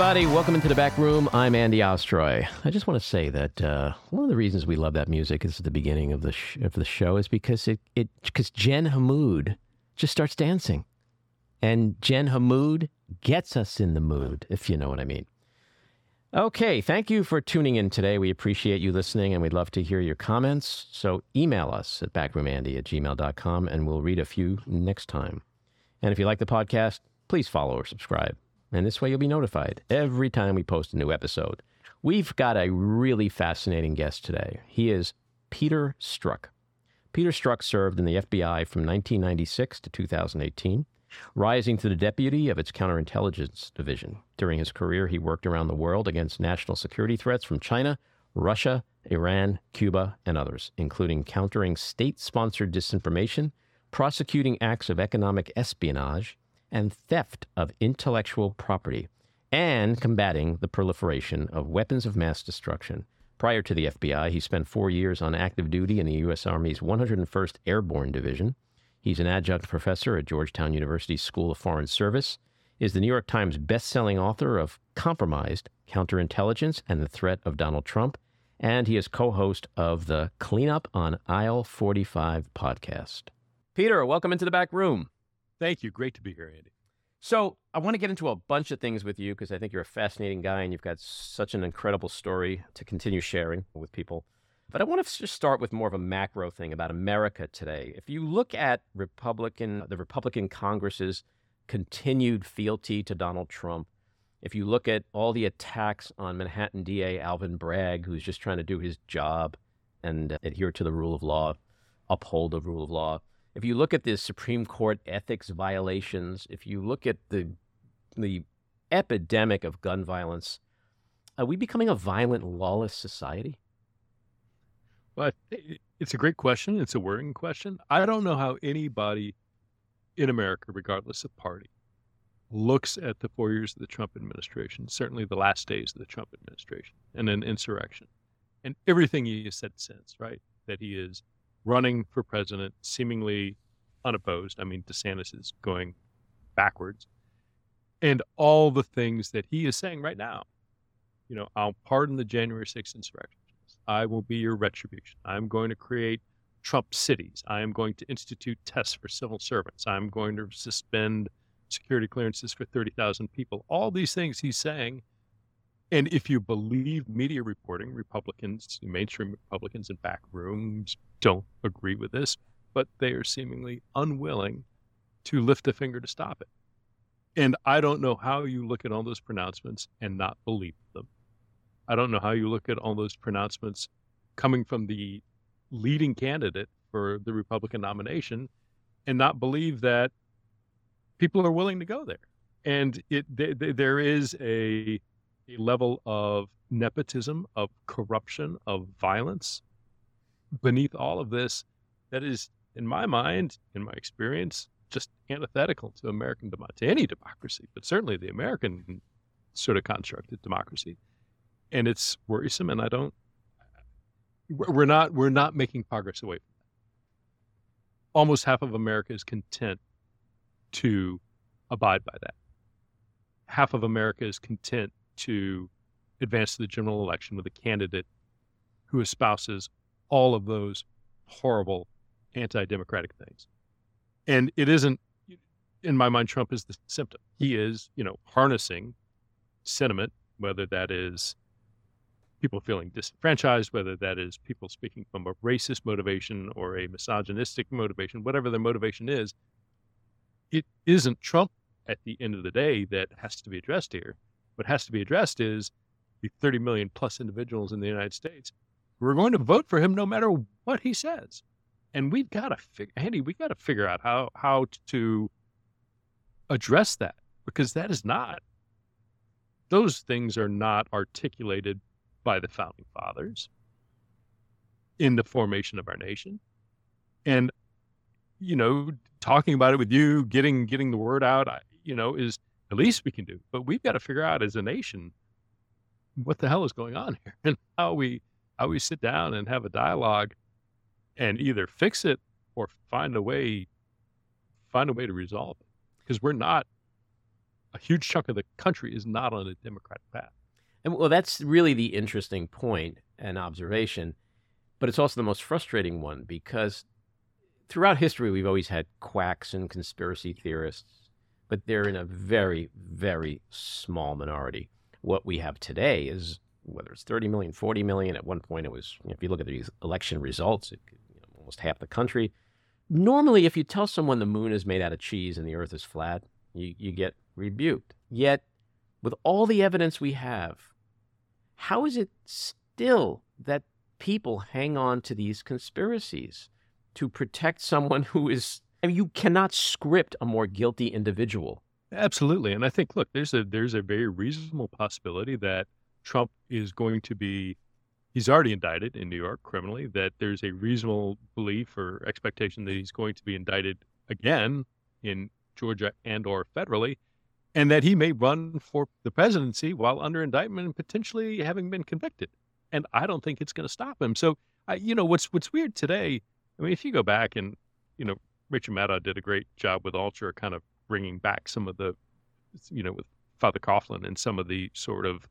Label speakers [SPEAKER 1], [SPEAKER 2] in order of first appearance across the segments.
[SPEAKER 1] Everybody. Welcome into the back room. I'm Andy Ostroy. I just want to say that uh, one of the reasons we love that music is at the beginning of the sh- of the show is because it it because Jen Hammoud just starts dancing, and Jen Hammoud gets us in the mood, if you know what I mean. Okay, thank you for tuning in today. We appreciate you listening, and we'd love to hear your comments. So email us at backroomandy at gmail.com, and we'll read a few next time. And if you like the podcast, please follow or subscribe and this way you'll be notified every time we post a new episode. We've got a really fascinating guest today. He is Peter Strzok. Peter Strzok served in the FBI from 1996 to 2018, rising to the deputy of its counterintelligence division. During his career, he worked around the world against national security threats from China, Russia, Iran, Cuba, and others, including countering state sponsored disinformation, prosecuting acts of economic espionage, and theft of intellectual property, and combating the proliferation of weapons of mass destruction. Prior to the FBI, he spent four years on active duty in the U.S. Army's 101st Airborne Division. He's an adjunct professor at Georgetown University School of Foreign Service, is the New York Times best-selling author of Compromised, Counterintelligence and the Threat of Donald Trump, and he is co-host of the Cleanup on Aisle 45 podcast. Peter, welcome into the back room.
[SPEAKER 2] Thank you. Great to be here, Andy.
[SPEAKER 1] So, I want to get into a bunch of things with you because I think you're a fascinating guy and you've got such an incredible story to continue sharing with people. But I want to just start with more of a macro thing about America today. If you look at Republican, the Republican Congress's continued fealty to Donald Trump, if you look at all the attacks on Manhattan DA Alvin Bragg, who's just trying to do his job and adhere to the rule of law, uphold the rule of law, if you look at the Supreme Court ethics violations, if you look at the the epidemic of gun violence, are we becoming a violent, lawless society?
[SPEAKER 2] Well, it's a great question. It's a worrying question. I don't know how anybody in America, regardless of party, looks at the four years of the Trump administration, certainly the last days of the Trump administration, and an insurrection, and everything he has said since, right? That he is running for president, seemingly unopposed. I mean, DeSantis is going backwards. And all the things that he is saying right now, you know, I'll pardon the January 6th insurrectionists. I will be your retribution. I'm going to create Trump cities. I am going to institute tests for civil servants. I'm going to suspend security clearances for 30,000 people. All these things he's saying and if you believe media reporting, Republicans, mainstream Republicans in back rooms don't agree with this, but they are seemingly unwilling to lift a finger to stop it. And I don't know how you look at all those pronouncements and not believe them. I don't know how you look at all those pronouncements coming from the leading candidate for the Republican nomination and not believe that people are willing to go there. And it there is a a level of nepotism, of corruption, of violence beneath all of this that is, in my mind, in my experience, just antithetical to American to any democracy, but certainly the American sort of constructed democracy. And it's worrisome, and I don't. We're not. We're not making progress away. Almost half of America is content to abide by that. Half of America is content to advance to the general election with a candidate who espouses all of those horrible anti-democratic things. And it isn't, in my mind, Trump is the symptom. He is, you know, harnessing sentiment, whether that is people feeling disenfranchised, whether that is people speaking from a racist motivation or a misogynistic motivation, whatever their motivation is. It isn't Trump at the end of the day that has to be addressed here what has to be addressed is the 30 million plus individuals in the United States who are going to vote for him no matter what he says. And we've got to figure, Andy, we've got to figure out how how to address that because that is not those things are not articulated by the founding fathers in the formation of our nation. And you know, talking about it with you, getting getting the word out, you know, is the least we can do. But we've got to figure out as a nation what the hell is going on here and how we how we sit down and have a dialogue and either fix it or find a way find a way to resolve it because we're not a huge chunk of the country is not on a democratic path.
[SPEAKER 1] And well, that's really the interesting point and observation, but it's also the most frustrating one because throughout history we've always had quacks and conspiracy theorists, but they're in a very, very small minority. What we have today is whether it's 30 million, 40 million. At one point, it was, you know, if you look at these election results, it, you know, almost half the country. Normally, if you tell someone the moon is made out of cheese and the earth is flat, you, you get rebuked. Yet, with all the evidence we have, how is it still that people hang on to these conspiracies to protect someone who is I mean, you cannot script a more guilty individual.
[SPEAKER 2] Absolutely. And I think look, there's a there's a very reasonable possibility that Trump is going to be he's already indicted in New York criminally, that there's a reasonable belief or expectation that he's going to be indicted again in Georgia and or federally, and that he may run for the presidency while under indictment and potentially having been convicted. And I don't think it's going to stop him. So, I, you know, what's what's weird today. I mean, if you go back and you know, Rachel Maddow did a great job with Ultra, kind of bringing back some of the, you know, with Father Coughlin and some of the sort of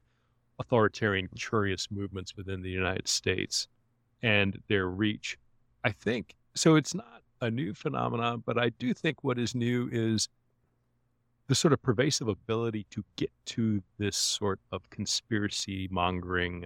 [SPEAKER 2] authoritarian, curious movements within the United States and their reach. I think so. It's not a new phenomenon, but I do think what is new is the sort of pervasive ability to get to this sort of conspiracy mongering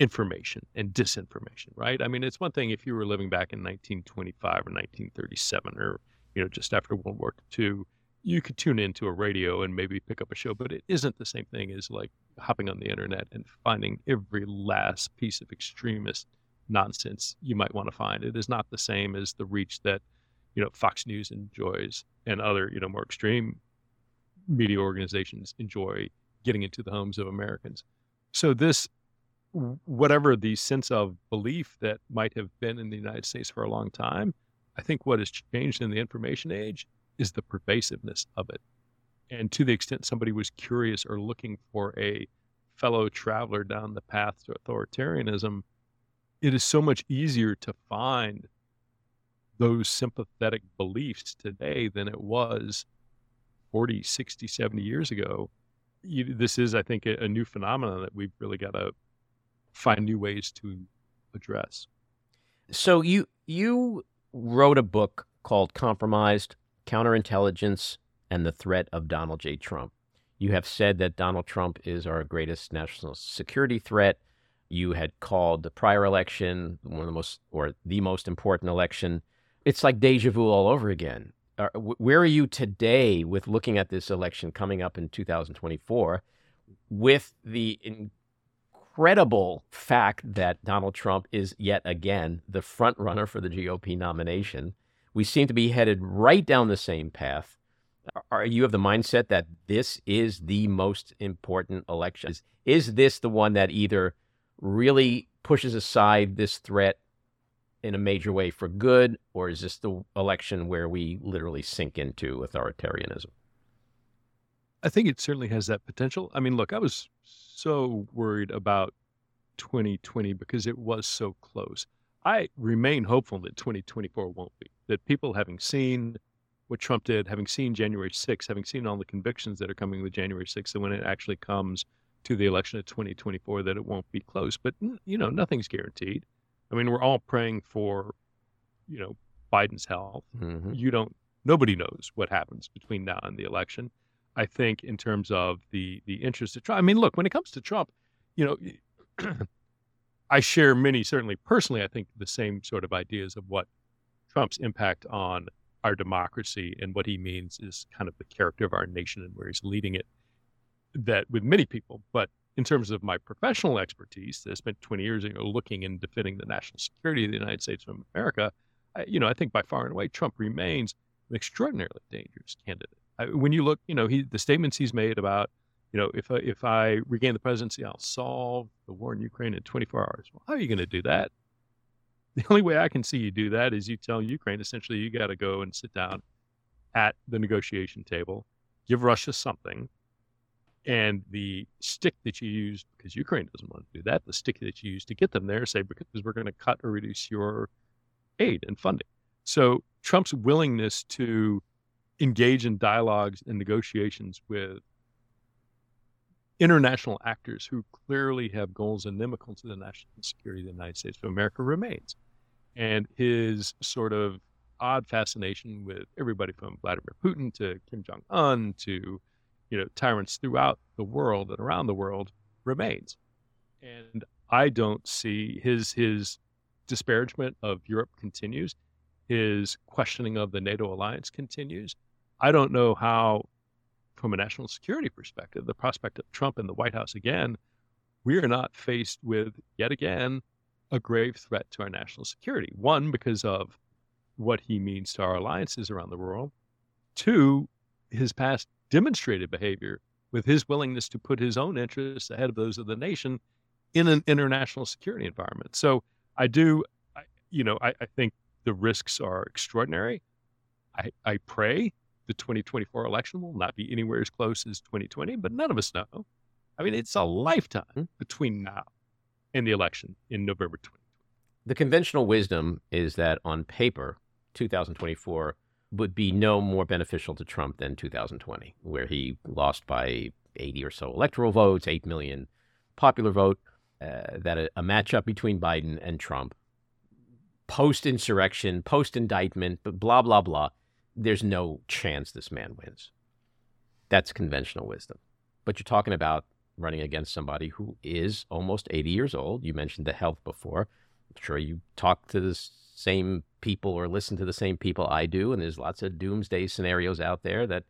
[SPEAKER 2] information and disinformation, right? I mean, it's one thing if you were living back in 1925 or 1937 or, you know, just after World War II you could tune into a radio and maybe pick up a show, but it isn't the same thing as like hopping on the internet and finding every last piece of extremist nonsense you might want to find. It is not the same as the reach that, you know, Fox News enjoys and other, you know, more extreme media organizations enjoy getting into the homes of Americans. So this whatever the sense of belief that might have been in the United States for a long time, I think what has changed in the information age is the pervasiveness of it. And to the extent somebody was curious or looking for a fellow traveler down the path to authoritarianism, it is so much easier to find those sympathetic beliefs today than it was 40, 60, 70 years ago. You, this is, I think, a, a new phenomenon that we've really got to find new ways to address.
[SPEAKER 1] So you you wrote a book called Compromised counterintelligence, and the threat of Donald J. Trump. You have said that Donald Trump is our greatest national security threat. You had called the prior election one of the most, or the most important election. It's like deja vu all over again. where are you today with looking at this election coming up in 2024 with the incredible fact that Donald Trump is yet again the front runner for the GOP nomination? we seem to be headed right down the same path. Are you of the mindset that this is the most important election? Is, is this the one that either really pushes aside this threat in a major way for good, or is this the election where we literally sink into authoritarianism?
[SPEAKER 2] I think it certainly has that potential. I mean, look, I was so worried about 2020 because it was so close. I remain hopeful that 2024 won't be. That people having seen what Trump did, having seen January 6th, having seen all the convictions that are coming with January 6th, that when it actually comes to the election of 2024, that it won't be close. But, you know, nothing's guaranteed. I mean, we're all praying for, you know, Biden's health. Mm-hmm. You don't, nobody knows what happens between now and the election. I think in terms of the the interest of Trump. I mean, look, when it comes to Trump, you know, I share many, certainly personally, I think the same sort of ideas of what Trump's impact on our democracy and what he means is kind of the character of our nation and where he's leading it. That with many people, but in terms of my professional expertise, I spent 20 years you know, looking and defending the national security of the United States of America. I, you know, I think by far and away, Trump remains an extraordinarily dangerous candidate. When you look, you know, he the statements he's made about you know, if I, if I regain the presidency, I'll solve the war in Ukraine in 24 hours. Well, how are you going to do that? The only way I can see you do that is you tell Ukraine essentially you got to go and sit down at the negotiation table, give Russia something, and the stick that you use because Ukraine doesn't want to do that, the stick that you use to get them there, say because we're going to cut or reduce your aid and funding. So Trump's willingness to engage in dialogues and negotiations with international actors who clearly have goals inimical to the national security of the United States of America remains. And his sort of odd fascination with everybody from Vladimir Putin to Kim Jong Un to, you know, tyrants throughout the world and around the world remains. And I don't see his his disparagement of Europe continues. His questioning of the NATO alliance continues. I don't know how from a national security perspective, the prospect of Trump in the White House again, we are not faced with yet again a grave threat to our national security. One, because of what he means to our alliances around the world. Two, his past demonstrated behavior with his willingness to put his own interests ahead of those of the nation in an international security environment. So I do, I, you know, I, I think the risks are extraordinary. I, I pray the 2024 election will not be anywhere as close as 2020, but none of us know. I mean, it's a lifetime between now and the election in November 2020.
[SPEAKER 1] The conventional wisdom is that on paper, 2024 would be no more beneficial to Trump than 2020, where he lost by 80 or so electoral votes, 8 million popular vote, uh, that a, a matchup between Biden and Trump, post insurrection, post indictment, blah, blah, blah, there's no chance this man wins. That's conventional wisdom. But you're talking about running against somebody who is almost 80 years old. You mentioned the health before. I'm sure you talk to the same people or listen to the same people I do, and there's lots of doomsday scenarios out there that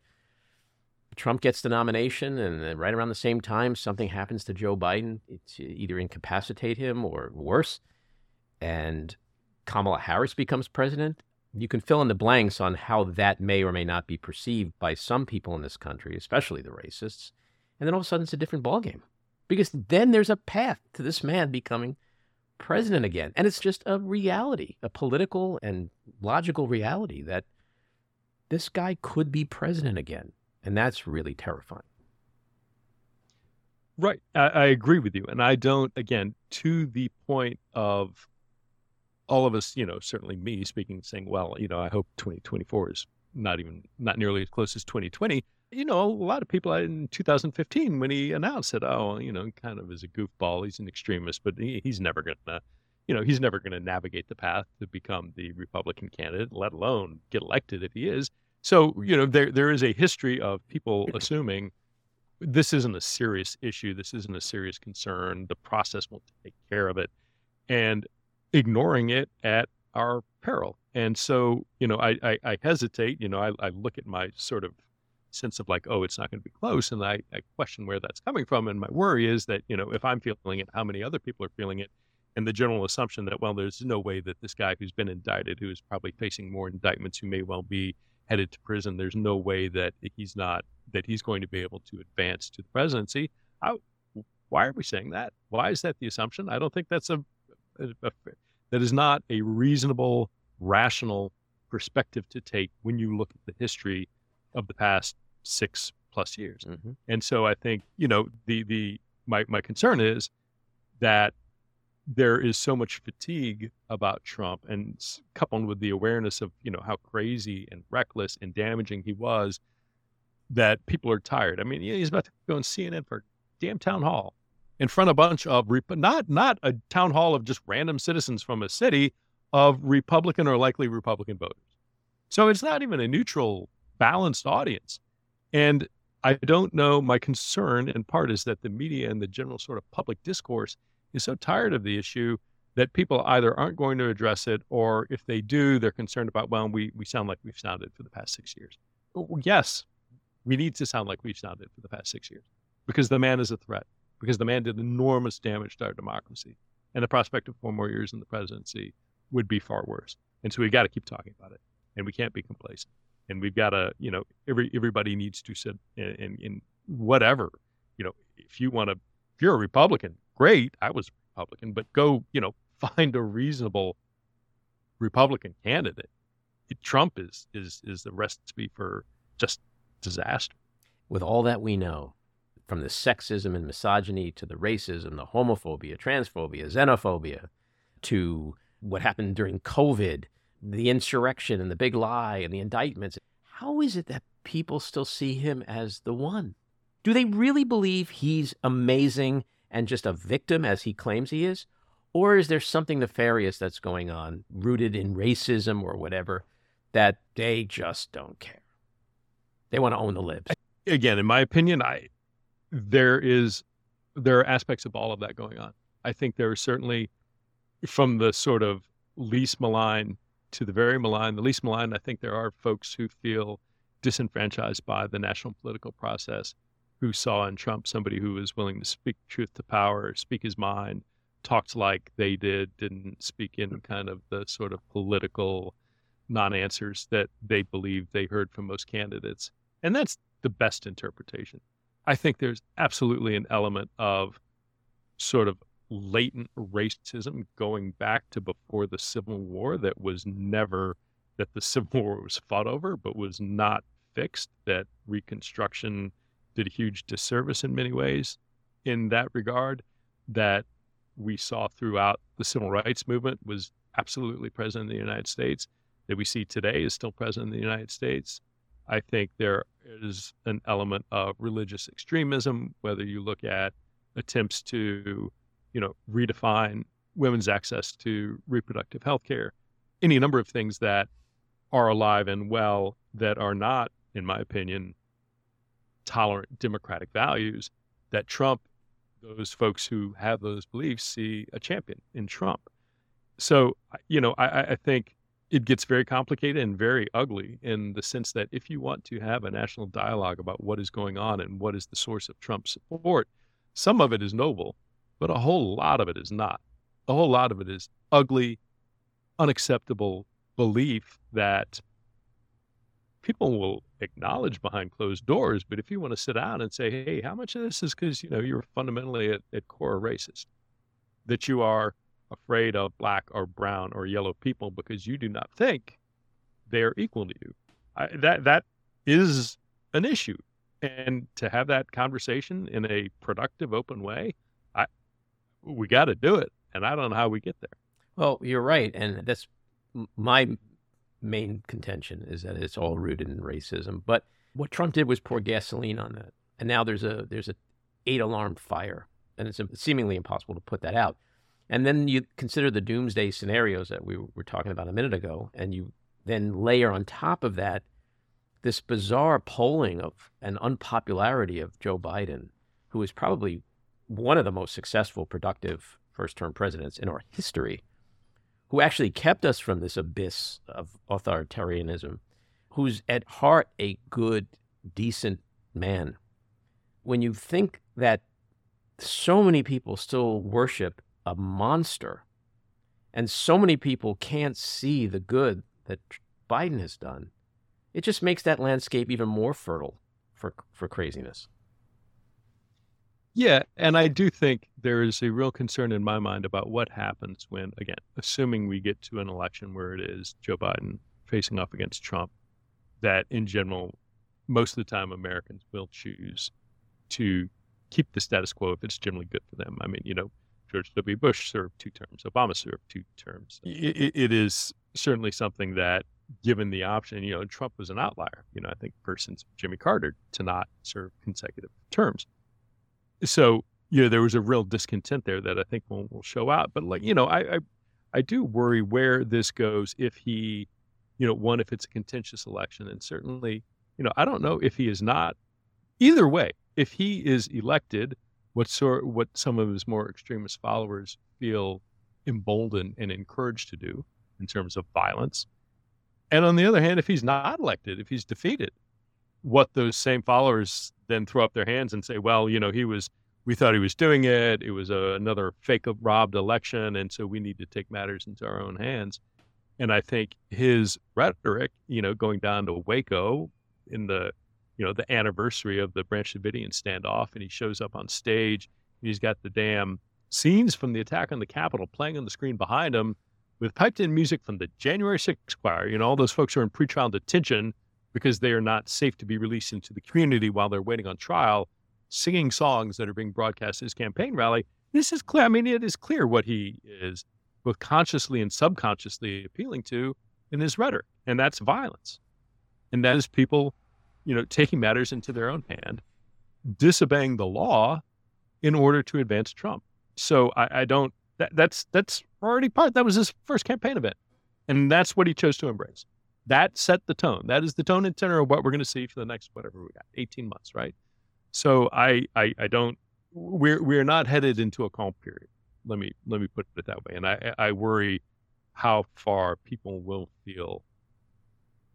[SPEAKER 1] Trump gets the nomination, and right around the same time, something happens to Joe Biden. It's either incapacitate him or worse, and Kamala Harris becomes president you can fill in the blanks on how that may or may not be perceived by some people in this country, especially the racists. And then all of a sudden it's a different ballgame. Because then there's a path to this man becoming president again. And it's just a reality, a political and logical reality that this guy could be president again. And that's really terrifying.
[SPEAKER 2] Right. I, I agree with you. And I don't, again, to the point of all of us, you know, certainly me speaking, saying, well, you know, I hope 2024 is not even, not nearly as close as 2020. You know, a lot of people in 2015 when he announced that, oh, you know, kind of is a goofball. He's an extremist, but he, he's never going to, you know, he's never going to navigate the path to become the Republican candidate, let alone get elected if he is. So, you know, there there is a history of people assuming this isn't a serious issue. This isn't a serious concern. The process will take care of it. And ignoring it at our peril. And so, you know, I, I, I hesitate, you know, I, I look at my sort of sense of like, oh, it's not going to be close. And I, I question where that's coming from. And my worry is that, you know, if I'm feeling it, how many other people are feeling it? And the general assumption that, well, there's no way that this guy who's been indicted, who is probably facing more indictments, who may well be headed to prison, there's no way that he's not, that he's going to be able to advance to the presidency. How, why are we saying that? Why is that the assumption? I don't think that's a, that is not a reasonable, rational perspective to take when you look at the history of the past six plus years. Mm-hmm. And so I think, you know, the the my my concern is that there is so much fatigue about Trump and coupled with the awareness of, you know, how crazy and reckless and damaging he was that people are tired. I mean, he's about to go on CNN for damn town hall in front of a bunch of not not a town hall of just random citizens from a city of Republican or likely Republican voters. So it's not even a neutral, balanced audience. And I don't know. My concern, in part, is that the media and the general sort of public discourse is so tired of the issue that people either aren't going to address it, or if they do, they're concerned about, well, we, we sound like we've sounded for the past six years. Well, yes, we need to sound like we've sounded for the past six years because the man is a threat because the man did enormous damage to our democracy. And the prospect of four more years in the presidency would be far worse. And so we got to keep talking about it. And we can't be complacent. And we've got to, you know, every everybody needs to sit in, in, in whatever, you know, if you want to, if you're a Republican, great. I was Republican, but go, you know, find a reasonable Republican candidate. Trump is is is the recipe for just disaster.
[SPEAKER 1] With all that we know, from the sexism and misogyny to the racism, the homophobia, transphobia, xenophobia, to what happened during COVID, the insurrection and the big lie and the indictments. how is it that people still see him as the one? Do they really believe he's amazing and just a victim as he claims he is? Or is there something nefarious that's going on, rooted in racism or whatever, that they just don't care? They want to own the libs.
[SPEAKER 2] Again, in my opinion, I there is there are aspects of all of that going on. I think there are certainly from the sort of least malign to the very malign, the least malign, I think there are folks who feel disenfranchised by the national political process who saw in Trump somebody who was willing to speak truth to power, speak his mind, talked like they did, didn't speak in kind of the sort of political non answers that they believe they heard from most candidates. And that's the best interpretation. I think there's absolutely an element of sort of latent racism going back to before the Civil War that was never that the Civil War was fought over, but was not fixed. That Reconstruction did a huge disservice in many ways in that regard. That we saw throughout the civil rights movement was absolutely present in the United States. That we see today is still present in the United States. I think there is an element of religious extremism, whether you look at attempts to you know, redefine women's access to reproductive health care, any number of things that are alive and well that are not, in my opinion, tolerant democratic values that Trump, those folks who have those beliefs, see a champion in Trump. So, you know, I, I think it gets very complicated and very ugly in the sense that if you want to have a national dialogue about what is going on and what is the source of Trump's support, some of it is noble but a whole lot of it is not. A whole lot of it is ugly, unacceptable belief that people will acknowledge behind closed doors. But if you want to sit down and say, hey, how much of this is because, you know, you're fundamentally at, at core racist, that you are afraid of black or brown or yellow people because you do not think they are equal to you. I, that that is an issue, and to have that conversation in a productive, open way, I we got to do it. And I don't know how we get there.
[SPEAKER 1] Well, you're right. And that's my main contention is that it's all rooted in racism. But what Trump did was pour gasoline on that. And now there's a there's a eight alarm fire, and it's seemingly impossible to put that out. And then you consider the doomsday scenarios that we were talking about a minute ago, and you then layer on top of that this bizarre polling of an unpopularity of Joe Biden, who is probably one of the most successful, productive first term presidents in our history, who actually kept us from this abyss of authoritarianism, who's at heart a good, decent man. When you think that so many people still worship a monster, and so many people can't see the good that Biden has done, it just makes that landscape even more fertile for, for craziness.
[SPEAKER 2] Yeah, and I do think there is a real concern in my mind about what happens when, again, assuming we get to an election where it is Joe Biden facing off against Trump, that in general, most of the time Americans will choose to keep the status quo if it's generally good for them. I mean, you know, George W. Bush served two terms, Obama served two terms. it, it is certainly something that, given the option, you know, Trump was an outlier. You know, I think since Jimmy Carter to not serve consecutive terms so you know there was a real discontent there that I think will, will show out. But like you know, I, I I do worry where this goes if he, you know, one if it's a contentious election, and certainly you know I don't know if he is not. Either way, if he is elected, what sort what some of his more extremist followers feel emboldened and encouraged to do in terms of violence. And on the other hand, if he's not elected, if he's defeated, what those same followers then throw up their hands and say, well, you know, he was, we thought he was doing it. It was a, another fake uh, robbed election. And so we need to take matters into our own hands. And I think his rhetoric, you know, going down to Waco in the, you know, the anniversary of the Branch Davidian standoff, and he shows up on stage, he's got the damn scenes from the attack on the Capitol playing on the screen behind him with piped in music from the January 6th choir. You know, all those folks are in pretrial detention because they are not safe to be released into the community while they're waiting on trial, singing songs that are being broadcast at his campaign rally. This is clear. I mean, it is clear what he is both consciously and subconsciously appealing to in his rhetoric, and that's violence. and that is people, you know, taking matters into their own hand, disobeying the law in order to advance Trump. So I, I don't. That, that's that's already part. That was his first campaign event, and that's what he chose to embrace. That set the tone. That is the tone and tenor of what we're going to see for the next whatever we got, eighteen months, right? So I I, I don't. We're we're not headed into a calm period. Let me let me put it that way. And I I worry how far people will feel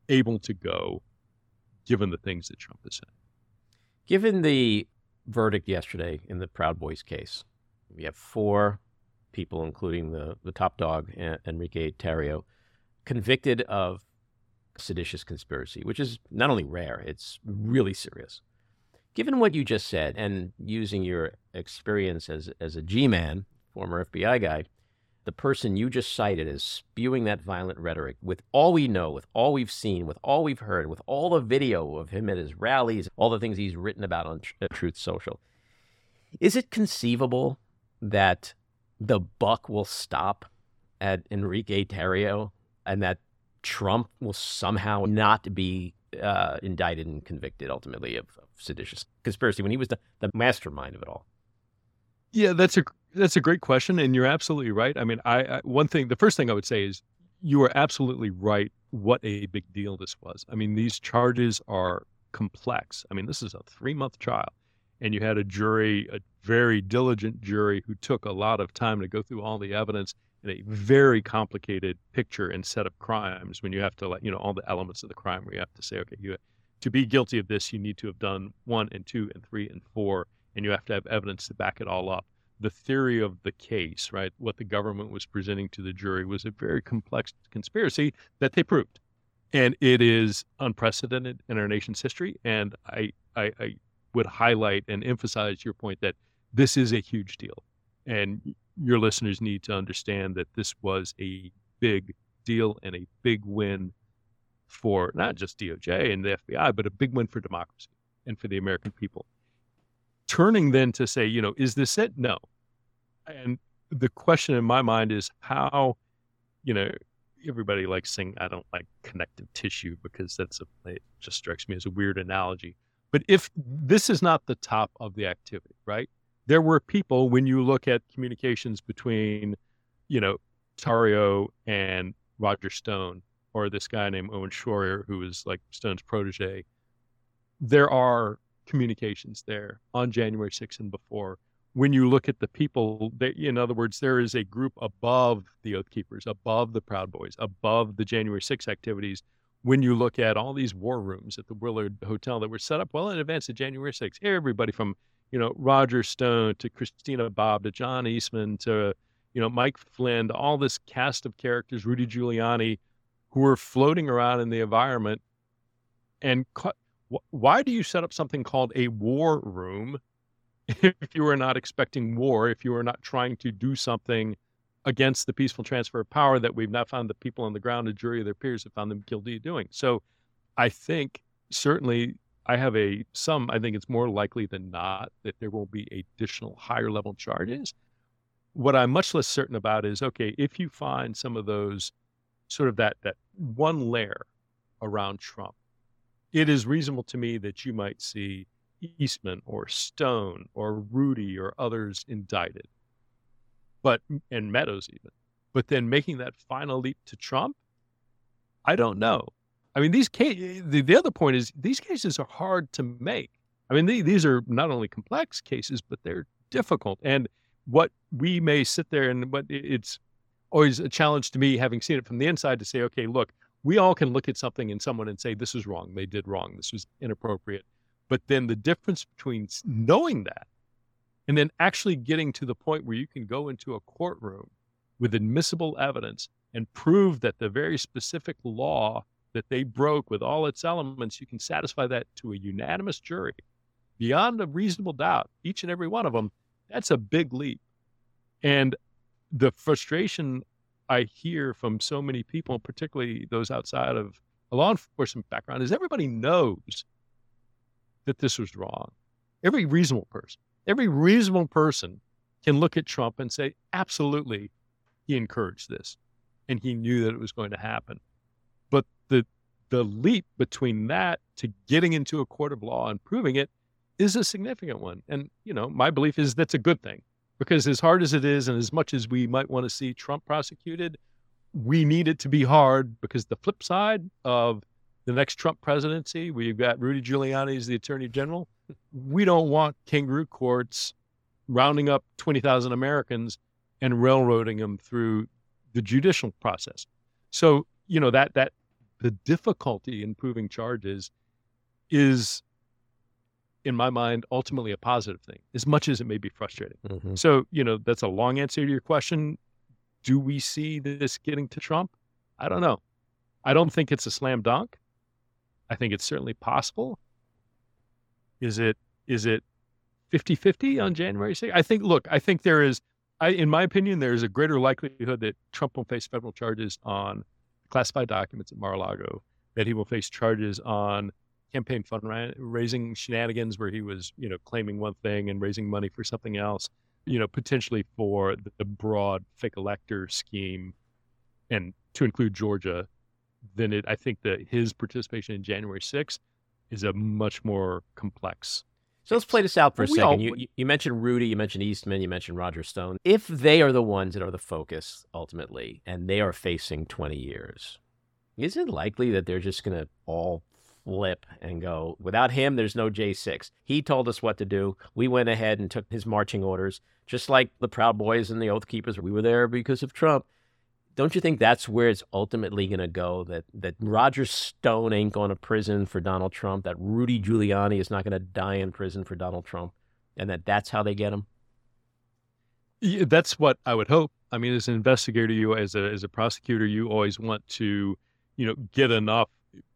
[SPEAKER 2] able to go given the things that Trump has said.
[SPEAKER 1] Given the verdict yesterday in the Proud Boys case, we have four people, including the, the top dog, Enrique Tarrio, convicted of seditious conspiracy, which is not only rare, it's really serious. Given what you just said, and using your experience as, as a G man, former FBI guy, the person you just cited as spewing that violent rhetoric, with all we know, with all we've seen, with all we've heard, with all the video of him at his rallies, all the things he's written about on uh, Truth Social, is it conceivable that the buck will stop at Enrique Tarrio and that Trump will somehow not be uh, indicted and convicted ultimately of, of seditious conspiracy when he was the, the mastermind of it all?
[SPEAKER 2] Yeah, that's a that's a great question, and you're absolutely right. I mean, I, I one thing, the first thing I would say is you are absolutely right. What a big deal this was. I mean, these charges are complex. I mean, this is a three month trial, and you had a jury, a very diligent jury, who took a lot of time to go through all the evidence in a very complicated picture and set of crimes. When you have to, like, you know, all the elements of the crime, where you have to say, okay, you to be guilty of this, you need to have done one and two and three and four and you have to have evidence to back it all up. The theory of the case, right, what the government was presenting to the jury was a very complex conspiracy that they proved. And it is unprecedented in our nation's history. And I, I, I would highlight and emphasize your point that this is a huge deal. And your listeners need to understand that this was a big deal and a big win for not just DOJ and the FBI, but a big win for democracy and for the American people turning then to say, you know, is this it? No. And the question in my mind is how, you know, everybody likes saying, I don't like connective tissue because that's a, it just strikes me as a weird analogy. But if this is not the top of the activity, right? There were people, when you look at communications between, you know, Tarrio and Roger Stone, or this guy named Owen Schroyer, was like Stone's protege, there are communications there on January 6th and before. When you look at the people, they, in other words, there is a group above the Oath Keepers, above the Proud Boys, above the January 6th activities. When you look at all these war rooms at the Willard Hotel that were set up well in advance of January 6th, everybody from you know Roger Stone to Christina Bobb to John Eastman to you know Mike Flynn, all this cast of characters, Rudy Giuliani, who were floating around in the environment and why do you set up something called a war room if you are not expecting war, if you are not trying to do something against the peaceful transfer of power that we've not found the people on the ground, a jury of their peers have found them guilty of doing? So I think certainly I have a some, I think it's more likely than not that there will be additional higher level charges. What I'm much less certain about is okay, if you find some of those sort of that that one layer around Trump it is reasonable to me that you might see Eastman or Stone or Rudy or others indicted, but and Meadows even. But then making that final leap to Trump, I don't know. I mean, these case, the, the other point is these cases are hard to make. I mean, they, these are not only complex cases, but they're difficult. And what we may sit there and what it's always a challenge to me, having seen it from the inside, to say, okay, look, we all can look at something in someone and say, this is wrong. They did wrong. This was inappropriate. But then the difference between knowing that and then actually getting to the point where you can go into a courtroom with admissible evidence and prove that the very specific law that they broke with all its elements, you can satisfy that to a unanimous jury beyond a reasonable doubt, each and every one of them, that's a big leap. And the frustration I hear from so many people, particularly those outside of a law enforcement background, is everybody knows that this was wrong. Every reasonable person, every reasonable person can look at Trump and say, absolutely, he encouraged this and he knew that it was going to happen. But the the leap between that to getting into a court of law and proving it is a significant one. And, you know, my belief is that's a good thing because as hard as it is and as much as we might want to see Trump prosecuted, we need it to be hard because the flip side of the next Trump presidency, we've got Rudy Giuliani as the attorney general. We don't want kangaroo courts rounding up 20,000 Americans and railroading them through the judicial process. So, you know, that, that, the difficulty in proving charges is in my mind, ultimately a positive thing, as much as it may be frustrating. Mm-hmm. So, you know, that's a long answer to your question. Do we see this getting to Trump? I don't know. I don't think it's a slam dunk. I think it's certainly possible. Is it is it 50-50 on January 6th? I think look, I think there is I in my opinion there is a greater likelihood that Trump will face federal charges on classified documents at Mar-a-Lago, that he will face charges on campaign fundraising shenanigans where he was, you know, claiming one thing and raising money for something else, you know, potentially for the broad fake elector scheme and to include Georgia, then it, I think that his participation in January 6th is a much more complex.
[SPEAKER 1] So let's play this out for a second. All, you, you mentioned Rudy, you mentioned Eastman, you mentioned Roger Stone. If they are the ones that are the focus ultimately, and they are facing 20 years, is it likely that they're just going to all flip and go, without him, there's no J6. He told us what to do. We went ahead and took his marching orders, just like the Proud Boys and the Oath Keepers. We were there because of Trump. Don't you think that's where it's ultimately going to go? That that Roger Stone ain't going to prison for Donald Trump. That Rudy Giuliani is not going to die in prison for Donald Trump, and that that's how they get him.
[SPEAKER 2] Yeah, that's what I would hope. I mean, as an investigator, you as a as a prosecutor, you always want to, you know, get enough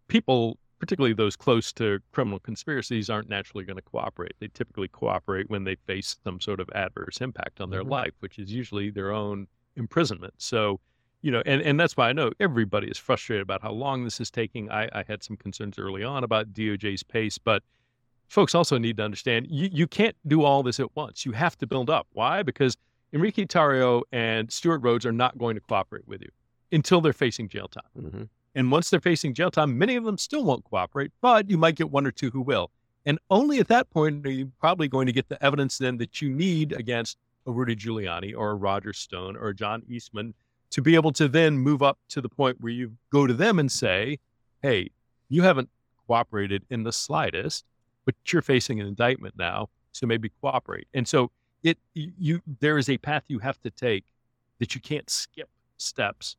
[SPEAKER 2] people particularly those close to criminal conspiracies, aren't naturally going to cooperate. They typically cooperate when they face some sort of adverse impact on their mm-hmm. life, which is usually their own imprisonment. So, you know, and, and that's why I know everybody is frustrated about how long this is taking. I, I had some concerns early on about DOJ's pace, but folks also need to understand you, you can't do all this at once. You have to build up. Why? Because Enrique Tarrio and Stewart Rhodes are not going to cooperate with you until they're facing jail time. Mm-hmm. And once they're facing jail time, many of them still won't cooperate, but you might get one or two who will. And only at that point are you probably going to get the evidence then that you need against a Rudy Giuliani or a Roger Stone or a John Eastman to be able to then move up to the point where you go to them and say, hey, you haven't cooperated in the slightest, but you're facing an indictment now, so maybe cooperate. And so it you there is a path you have to take that you can't skip steps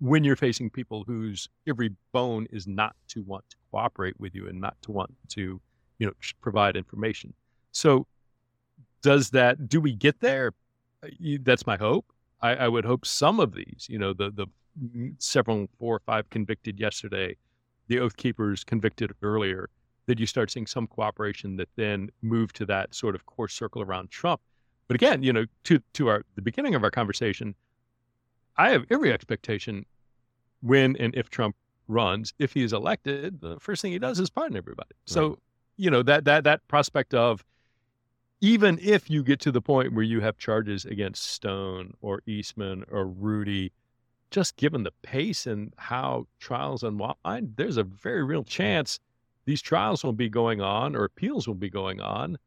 [SPEAKER 2] when you're facing people whose every bone is not to want to cooperate with you and not to want to, you know, provide information. So, does that? Do we get there? Uh, that's my hope. I, I would hope some of these, you know, the the several four or five convicted yesterday, the Oath Keepers convicted earlier, that you start seeing some cooperation that then move to that sort of core circle around Trump. But again, you know, to to our the beginning of our conversation, I have every expectation when and if Trump runs, if he is elected, the first thing he does is pardon everybody. So, you know, that that that prospect of even if you get to the point where you have charges against Stone or Eastman or Rudy, just given the pace and how trials unwind, there's a very real chance these trials will be going on or appeals will be going on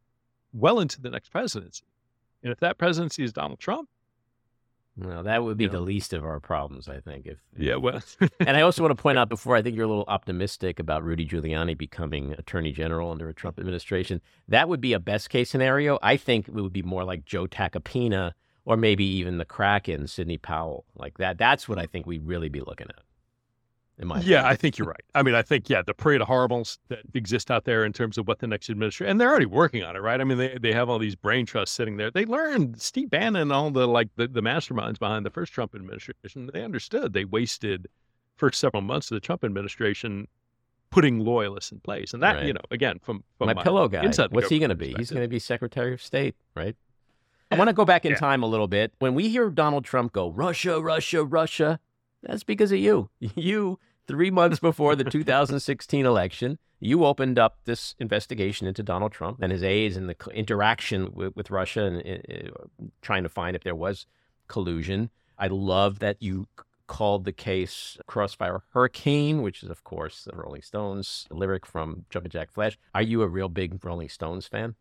[SPEAKER 2] well into the next presidency. And if that presidency is Donald Trump,
[SPEAKER 1] no, that would be the least of our problems, I think. If
[SPEAKER 2] yeah, well,
[SPEAKER 1] and I also want to point out before I think you're a little optimistic about Rudy Giuliani becoming Attorney General under a Trump administration. That would be a best case scenario. I think it would be more like Joe Tacopina or maybe even the Kraken, Sidney Powell, like that. That's what I think we'd really be looking at
[SPEAKER 2] yeah, opinion. I think you're right. I mean, I think yeah, the parade of horribles that exist out there in terms of what the next administration, and they're already working on it, right? I mean, they they have all these brain trusts sitting there. They learned Steve Bannon, and all the like the, the masterminds behind the first Trump administration. They understood they wasted first several months of the Trump administration putting loyalists in place, and that right. you know, again, from, from
[SPEAKER 1] my, my pillow guy, what's he going to be? He's going to be Secretary of State, right? I want to go back in yeah. time a little bit. When we hear Donald Trump go Russia, Russia, Russia, that's because of you. You three months before the 2016 election, you opened up this investigation into Donald Trump and his aides and the interaction with, with Russia and uh, trying to find if there was collusion. I love that you called the case Crossfire Hurricane, which is, of course, the Rolling Stones lyric from Jumpin' Jack Flash. Are you a real big Rolling Stones fan?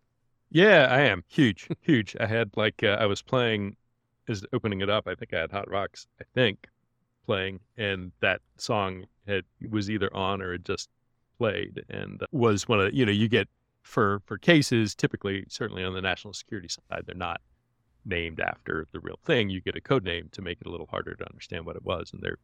[SPEAKER 2] Yeah, I am. Huge, huge. I had like, uh, I was playing, is opening it up, I think I had Hot Rocks, I think, playing, and that song had was either on or had just played and was one of the, you know, you get for for cases typically certainly on the national security side they're not named after the real thing you get a code name to make it a little harder to understand what it was and they're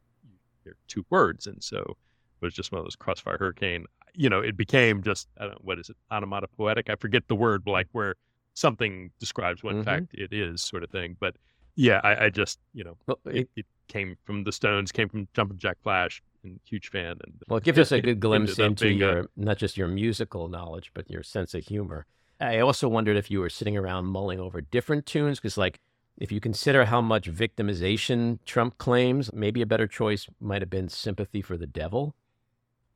[SPEAKER 2] they're two words and so it was just one of those crossfire hurricane you know it became just I don't know what is it onomatopoetic I forget the word like where something describes what in
[SPEAKER 1] Mm-hmm.
[SPEAKER 2] fact it is sort of thing but yeah I, I just you know
[SPEAKER 1] Well,
[SPEAKER 2] it,
[SPEAKER 1] it,
[SPEAKER 2] it came from the Stones came from Jumpin' Jack Flash and huge fan and
[SPEAKER 1] well, it gives us a good glimpse into
[SPEAKER 2] being a-
[SPEAKER 1] your not just your musical knowledge, but your sense of humor. I also wondered if you were sitting around mulling over different tunes, because, like, if you consider how much victimization Trump claims, maybe a better choice might have been "Sympathy for the Devil."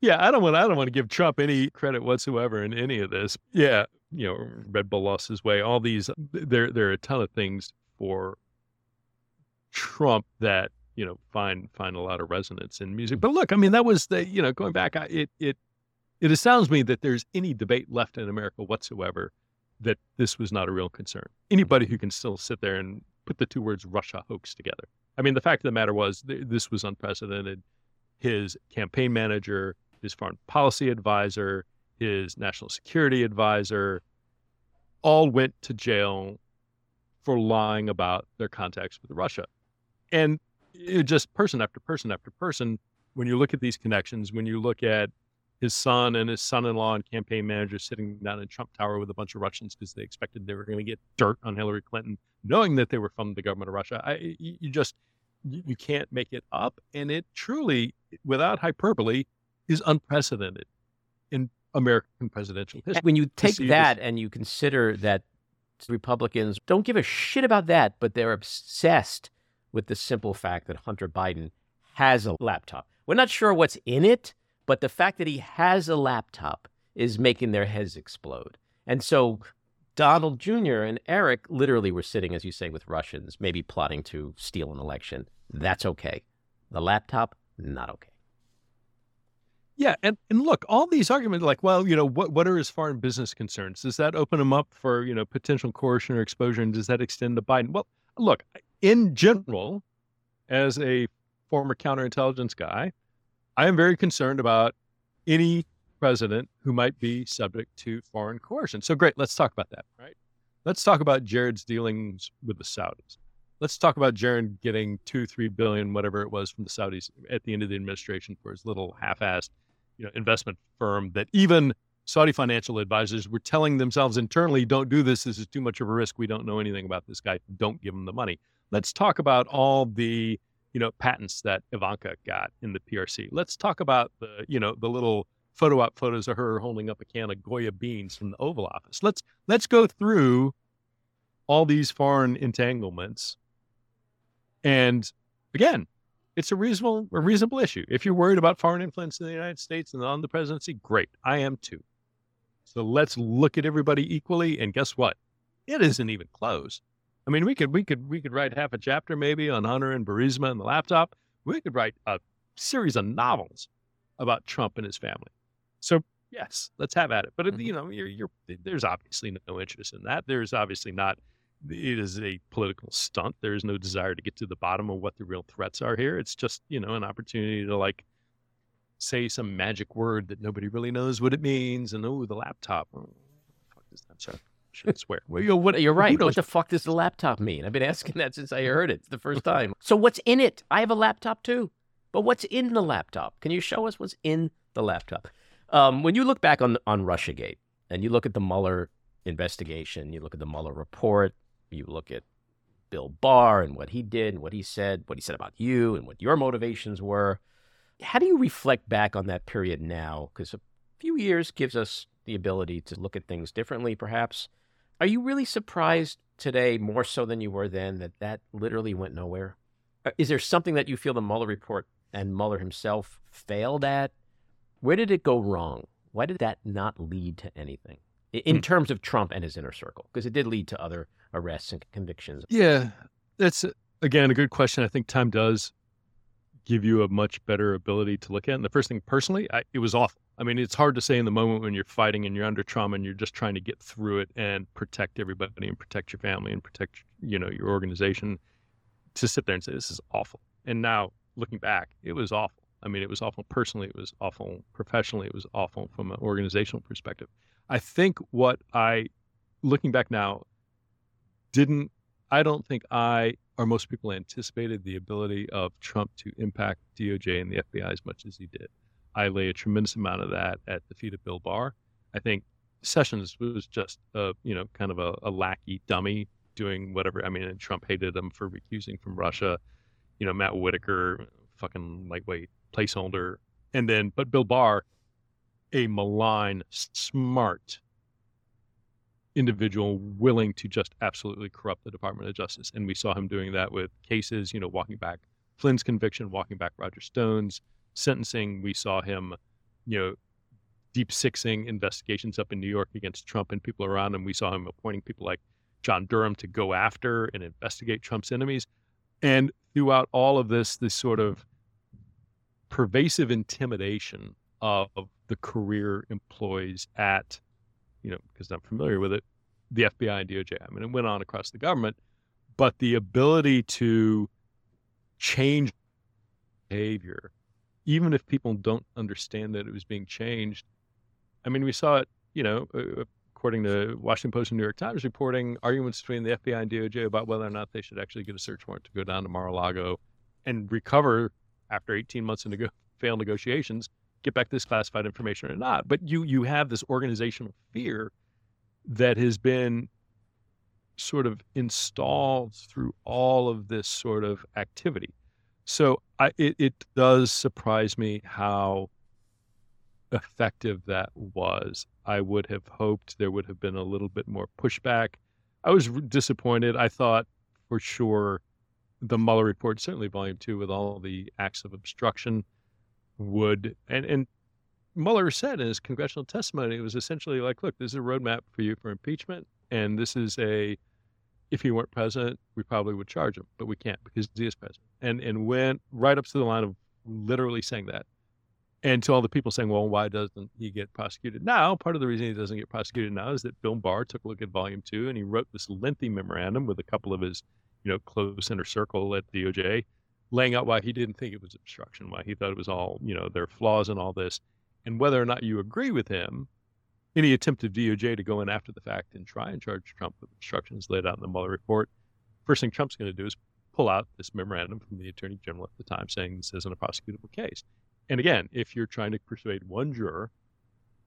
[SPEAKER 2] yeah, I don't want I don't want to give Trump any credit whatsoever in any of this. Yeah, you know, Red Bull lost his way. All these there there are a ton of things for Trump that you know find find a lot of resonance in music. But look, I mean, that was the you know going back, I, it it it astounds me that there's any debate left in America whatsoever that this was not a real concern. Anybody who can still sit there and put the two words Russia hoax together. I mean, the fact of the matter was th- this was unprecedented. His campaign manager, his foreign policy advisor, his national security advisor, all went to jail for lying about their contacts with Russia. And just person after person after person, when you look at these connections, when you look at his son and his son-in-law and campaign manager sitting down in Trump Tower with a bunch of Russians because they expected they were going to get dirt on Hillary Clinton, knowing that they were from the government of Russia. I, you just you can't make it up, and it truly, without hyperbole, is unprecedented in American presidential history.
[SPEAKER 1] When you take
[SPEAKER 2] see this-
[SPEAKER 1] that and you consider that Republicans don't give a shit about that, but they're obsessed with the simple fact that Hunter Biden has a laptop. We're not sure what's in it, but the fact that he has a laptop is making their heads explode. And so Donald Jr. and Eric literally were sitting, as you say, with Russians, maybe plotting to steal an election. That's okay. The laptop, not okay.
[SPEAKER 2] Yeah, and, and look, all these arguments like, well, you know, what what are his foreign business concerns? Does that open him up for, you know, potential coercion or exposure and does that extend to Biden? Well, look, in general, as a former counterintelligence guy, I am very concerned about any president who might be subject to foreign coercion. So great, let's talk about that, right? Let's talk about Jared's dealings with the Saudis. Let's talk about Jared getting two, three billion, whatever it was, from the Saudis at the end of the administration for his little half-assed you know, investment firm that even Saudi financial advisors were telling themselves internally, don't do this. This is too much of a risk. We don't know anything about this guy. Don't give him the money. Let's talk about all the, you know, patents that Ivanka got in the PRC. Let's talk about the, you know, the little photo op photos of her holding up a can of Goya beans from the Oval Office. Let's let's go through all these foreign entanglements. And again, it's a reasonable a reasonable issue. If you're worried about foreign influence in the United States and on the presidency, great. I am too. So let's look at everybody equally. And guess what? It isn't even close. I mean, we could we could we could write half a chapter maybe on Hunter and Burisma and the laptop. We could write a series of novels about Trump and his family. So yes, let's have at it. But
[SPEAKER 1] Mhm.
[SPEAKER 2] you know, you're, you're there's obviously no interest in that. There's obviously not. It is a political stunt. There is no desire to get to the bottom of what the real threats are here. It's just you know an opportunity to like say some magic word that nobody really knows what it means, and oh, the laptop. Oh, fuck does that sound? Should swear. Well, you know, what,
[SPEAKER 1] You're right. What the fuck does the laptop mean? I've been asking that since I heard it. The first time. So what's in it? I have a laptop too. But what's in the laptop? Can you show us what's in the laptop? Um, when you look back on on RussiaGate and you look at the Mueller investigation, you look at the Mueller report, you look at Bill Barr and what he did and what he said, what he said about you and what your motivations were. How do you reflect back on that period now? Because a few years gives us the ability to look at things differently, perhaps. Are you really surprised today, more so than you were then, that that literally went nowhere? Uh, Is there something that you feel the Mueller report and Mueller himself failed at? Where did it go wrong? Why did that not lead to anything in
[SPEAKER 2] Hmm.
[SPEAKER 1] terms of Trump and his inner circle? Because it did lead to other arrests and convictions.
[SPEAKER 2] Yeah, that's uh, again, a good question. I think time does give you a much better ability to look at. And the first thing, personally, I, it was awful. I mean, it's hard to say in the moment when you're fighting and you're under trauma and you're just trying to get through it and protect everybody and protect your family and protect, you know, your organization to sit there and say, this is awful. And now looking back, it was awful. I mean, it was awful personally. It was awful professionally. It was awful from an organizational perspective. I think what I, looking back now, didn't, I don't think I or most people anticipated the ability of Trump to impact DOJ and the FBI as much as he did. I lay a tremendous amount of that at the feet of Bill Barr. I think Sessions was just a, you know, kind of a, a lackey dummy doing whatever. I mean, and Trump hated him for recusing from Russia. You know, Matt Whitaker, fucking lightweight placeholder. And then, but Bill Barr, a malign, smart individual willing to just absolutely corrupt the Department of Justice. And we saw him doing that with cases, you know, walking back Flynn's conviction, walking back Roger Stone's sentencing. We saw him, you know, deep sixing investigations up in New York against Trump and people around him. We saw him appointing people like John Durham to go after and investigate Trump's enemies. And throughout all of this, this sort of pervasive intimidation of the career employees at you know, because I'm familiar with it, the FBI and DOJ. I mean, it went on across the government, but the ability to change behavior, even if people don't understand that it was being changed. I mean, we saw it, you know, uh, according to Washington Post and New York Times reporting arguments between the FBI and DOJ about whether or not they should actually get a search warrant to go down to Mar-a-Lago and recover after 18 months of nego- failed negotiations get back this classified information or not. But you you have this organizational fear that has been sort of installed through all of this sort of activity. So I, it, it does surprise me how effective that was. I would have hoped there would have been a little bit more pushback. I was disappointed. I thought for sure the Mueller report, certainly volume two, with all the acts of obstruction, would and and Mueller said in his congressional testimony it was essentially like, look, this is a roadmap for you for impeachment, and this is a if he weren't president, we probably would charge him, but we can't because he is president. And and went right up to the line of literally saying that. And to all the people saying, well, why doesn't he get prosecuted now? Part of the reason he doesn't get prosecuted now is that Bill Barr took a look at volume two and he wrote this lengthy memorandum with a couple of his, you know, close inner circle at DOJ laying out why he didn't think it was obstruction, why he thought it was all, you know, there are flaws in all this, and whether or not you agree with him, any attempt of DOJ to go in after the fact and try and charge Trump with obstructions laid out in the Mueller report, first thing Trump's going to do is pull out this memorandum from the Attorney General at the time saying this isn't a prosecutable case. And again, if you're trying to persuade one juror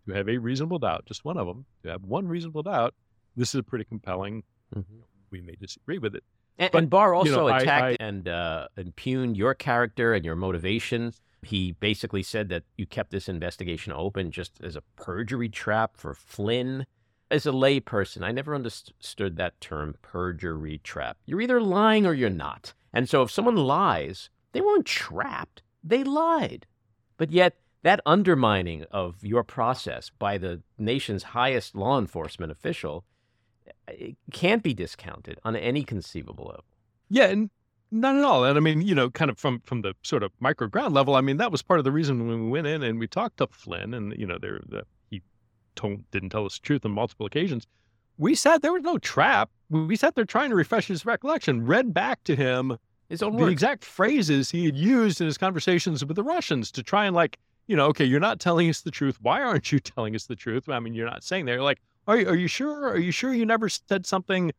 [SPEAKER 2] to have a reasonable doubt, just one of them, to have one reasonable doubt, this is a pretty compelling. Mm-hmm. We may disagree with it,
[SPEAKER 1] and, but, and Barr also you know, attacked I, I, and uh, impugned your character and your motivations. He basically said that you kept this investigation open just as a perjury trap for Flynn. As a layperson, I never understood that term, perjury trap. You're either lying or you're not. And so if someone lies, they weren't trapped, they lied. But yet, that undermining of your process by the nation's highest law enforcement official it can't be discounted on any conceivable level.
[SPEAKER 2] Yeah, and not at all. And I mean, you know, kind of from from the sort of micro ground level, I mean, that was part of the reason when we went in and we talked to Flynn, and you know, there the, he told didn't tell us the truth on multiple occasions. We sat there was no trap. We sat there trying to refresh his recollection, read back to him
[SPEAKER 1] his own
[SPEAKER 2] the
[SPEAKER 1] words.
[SPEAKER 2] exact phrases he had used in his conversations with the Russians to try and like, you know, okay, you're not telling us the truth. Why aren't you telling us the truth? I mean, you're not saying that. You're like, are you, are you sure? Are you sure you never said something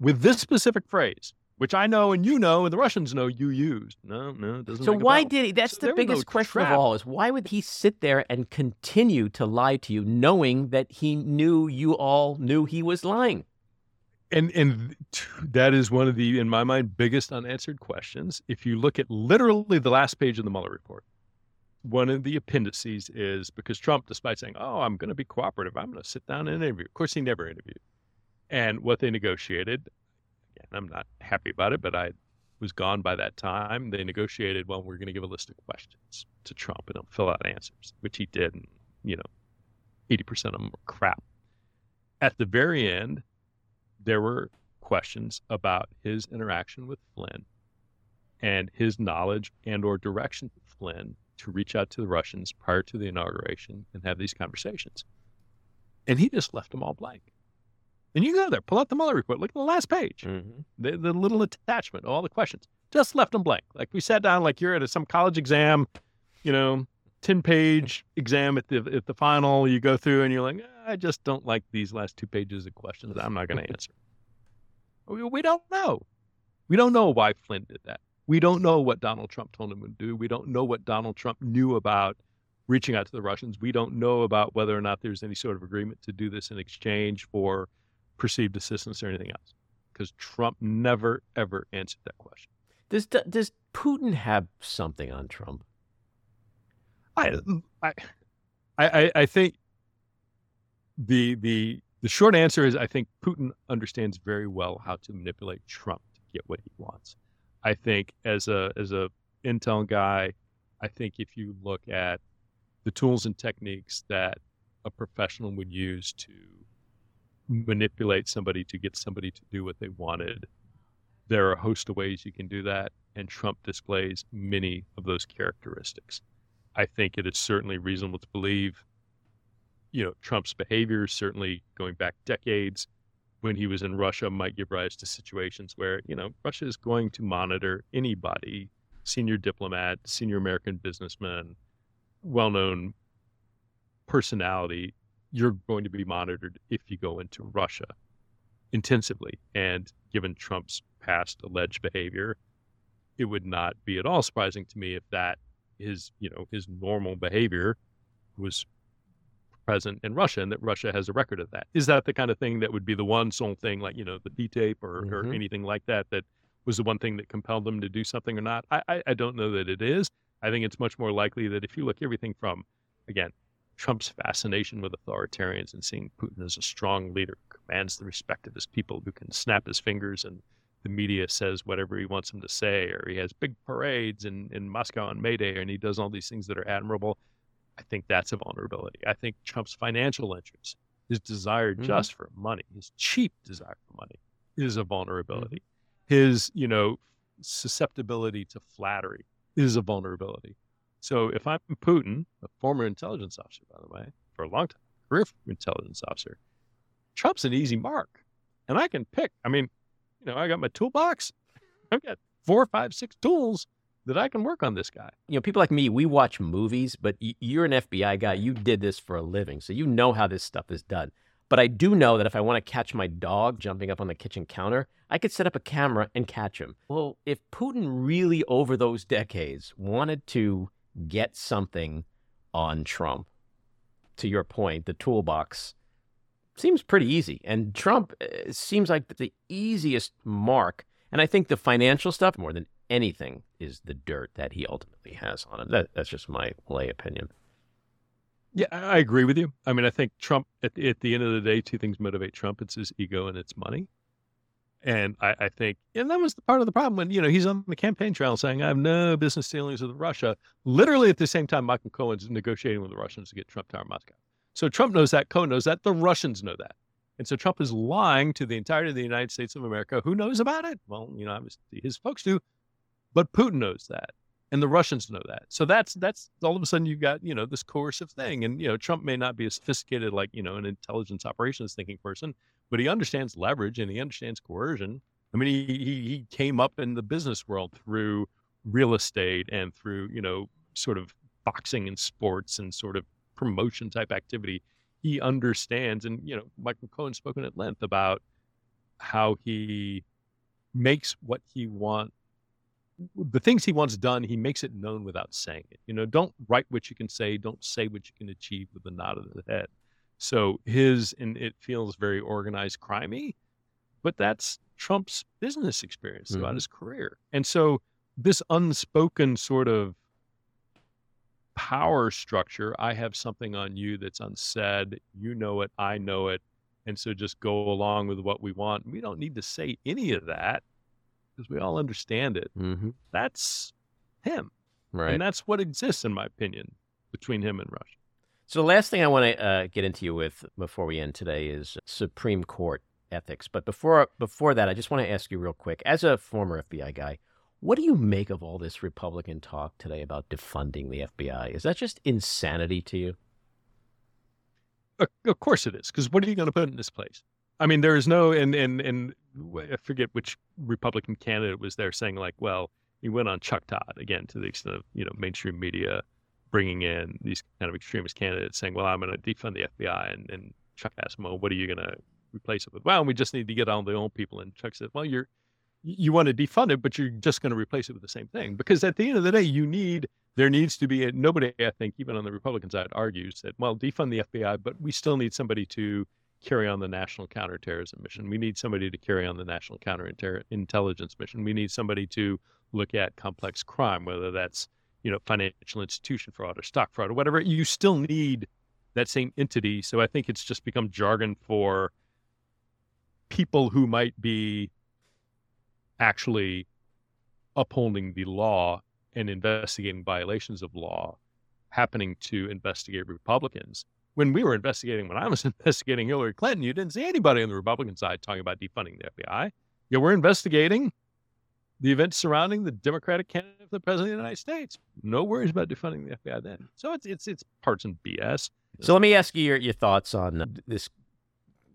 [SPEAKER 2] with this specific phrase, which I know and you know and the Russians know you used? No, no, it doesn't.
[SPEAKER 1] So why did he? That's so the biggest no question trap. of all: is why would he sit there and continue to lie to you, knowing that he knew you all knew he was lying?
[SPEAKER 2] And and that is one of the, in my mind, biggest unanswered questions. If you look at literally the last page of the Mueller report, one of the appendices is because Trump, despite saying, "Oh, I'm going to be cooperative, I'm going to sit down and interview," of course he never interviewed. And what they negotiated, again, I'm not happy about it, but I was gone by that time. They negotiated, well, we're going to give a list of questions to Trump and he'll fill out answers, which he did. And, you know, 80% of them were crap. At the very end, there were questions about his interaction with Flynn and his knowledge and or direction to Flynn to reach out to the Russians prior to the inauguration and have these conversations. And he just left them all blank. And you go there, pull out the Mueller report, look at the last page,
[SPEAKER 1] Mm-hmm.
[SPEAKER 2] the, the little attachment, all the questions, just left them blank. Like we sat down, like you're at a, some college exam, you know, 10 page exam at the, at the final, you go through and you're like, "Ah, I just don't like these last two pages of questions. I'm not going to answer. we, we don't know. We don't know why Flynn did that. We don't know what Donald Trump told him to do. We don't know what Donald Trump knew about reaching out to the Russians. We don't know about whether or not there's any sort of agreement to do this in exchange for perceived assistance or anything else. Because Trump never, ever answered that question.
[SPEAKER 1] Does does Putin have something on Trump?
[SPEAKER 2] Mm, I, I, I, I think the the the short answer is I think Putin understands very well how to manipulate Trump to get what he wants. I think as a as a intel guy, I think if you look at the tools and techniques that a professional would use to manipulate somebody to get somebody to do what they wanted, there are a host of ways you can do that, and Trump displays many of those characteristics. I think it is certainly reasonable to believe, you know, Trump's behavior, certainly going back decades when he was in Russia, might give rise to situations where, you know, Russia is going to monitor anybody, senior diplomat, senior American businessman, well known personality. You're going to be monitored if you go into Russia intensively. And given Trump's past alleged behavior, it would not be at all surprising to me if that his you know his normal behavior was present in Russia and that Russia has a record of that. Is that the kind of thing that would be the one sole thing like you know the P tape or,
[SPEAKER 1] Mhm.
[SPEAKER 2] or anything like that that was the one thing that compelled them to do something or not? I, I I don't know that it is. I think it's much more likely that if you look everything from again Trump's fascination with authoritarians and seeing Putin as a strong leader commands the respect of his people who can snap his fingers and the media says whatever he wants him to say, or he has big parades in, in Moscow on May Day, and he does all these things that are admirable. I think that's a vulnerability. I think Trump's financial interests, his desire
[SPEAKER 1] Mhm.
[SPEAKER 2] just for money, his cheap desire for money, is a vulnerability. His, you know, susceptibility to flattery is a vulnerability. So if I'm Putin, a former intelligence officer, by the way, for a long time, career intelligence officer, Trump's an easy mark. And I can pick. I mean, you know, I got my toolbox. I've got four, five, six tools that I can work on this guy.
[SPEAKER 1] You know, people like me, we watch movies, but you're an FBI guy. You did this for a living, so you know how this stuff is done. But I do know that if I want to catch my dog jumping up on the kitchen counter, I could set up a camera and catch him. Well, if Putin really, over those decades, wanted to get something on Trump, to your point, the toolbox seems pretty easy. And Trump uh, seems like the easiest mark. And I think the financial stuff, more than anything, is the dirt that he ultimately has on him. That, that's just my lay opinion.
[SPEAKER 2] Yeah, I agree with you. I mean, I think Trump, at the, at the end of the day, two things motivate Trump it's his ego and it's money. And I, I think, and that was the part of the problem when, you know, he's on the campaign trail saying, I have no business dealings with Russia. Literally at the same time, Michael Cohen's negotiating with the Russians to get Trump to Moscow. So Trump knows that, Cohen knows that, the Russians know that. And so Trump is lying to the entirety of the United States of America. Who knows about it? Well, you know, obviously his folks do, but Putin knows that. And the Russians know that. So that's that's all of a sudden you've got, you know, this coercive thing. And, you know, Trump may not be as sophisticated like, you know, an intelligence operations thinking person, but he understands leverage and he understands coercion. I mean, he, he he came up in the business world through real estate and through, you know, sort of boxing and sports and sort of promotion type activity. He understands, and you know, Michael Cohen spoken at length about how he makes what he wants the things he wants done, he makes it known without saying it. You know, don't write what you can say, don't say what you can achieve with a nod of the head. So his and it feels very organized crimey, but that's Trump's business experience throughout
[SPEAKER 1] Mhm.
[SPEAKER 2] his career. And so this unspoken sort of power structure, I have something on you that's unsaid, you know it, I know it, and so just go along with what we want. We don't need to say any of that because we all understand it.
[SPEAKER 1] Mm-hmm.
[SPEAKER 2] That's him.
[SPEAKER 1] Right.
[SPEAKER 2] And that's what exists, in my opinion, between him and Russia.
[SPEAKER 1] So the last thing I want to uh, get into you with before we end today is Supreme Court ethics. But before before that, I just want to ask you real quick, as a former FBI guy, What do you make of all this Republican talk today about defunding the FBI? Is that just insanity to you?
[SPEAKER 2] Of course it is, because what are you going to put in this place? I mean, there is no, and and and I forget which Republican candidate was there saying like, well, he went on Chuck Todd again to the extent of you know mainstream media bringing in these kind of extremist candidates saying, well, I'm going to defund the FBI, and, and Chuck asked him, well, what are you going to replace it with? Well, we just need to get all the old people, and Chuck said, well, you're you want to defund it, but you're just going to replace it with the same thing because at the end of the day, you need there needs to be a, nobody. I think even on the Republican side argues that well, defund the FBI, but we still need somebody to carry on the national counterterrorism mission. We need somebody to carry on the national counterintelligence mission. We need somebody to look at complex crime, whether that's you know financial institution fraud or stock fraud or whatever. You still need that same entity. So I think it's just become jargon for people who might be actually upholding the law and investigating violations of law happening to investigate Republicans. When we were investigating, when I was investigating Hillary Clinton, you didn't see anybody on the Republican side talking about defunding the FBI. Yeah, we're investigating the events surrounding the Democratic candidate for the president of the United States. No worries about defunding the FBI then. So it's it's it's parts and BS.
[SPEAKER 1] So let me ask you your, your thoughts on this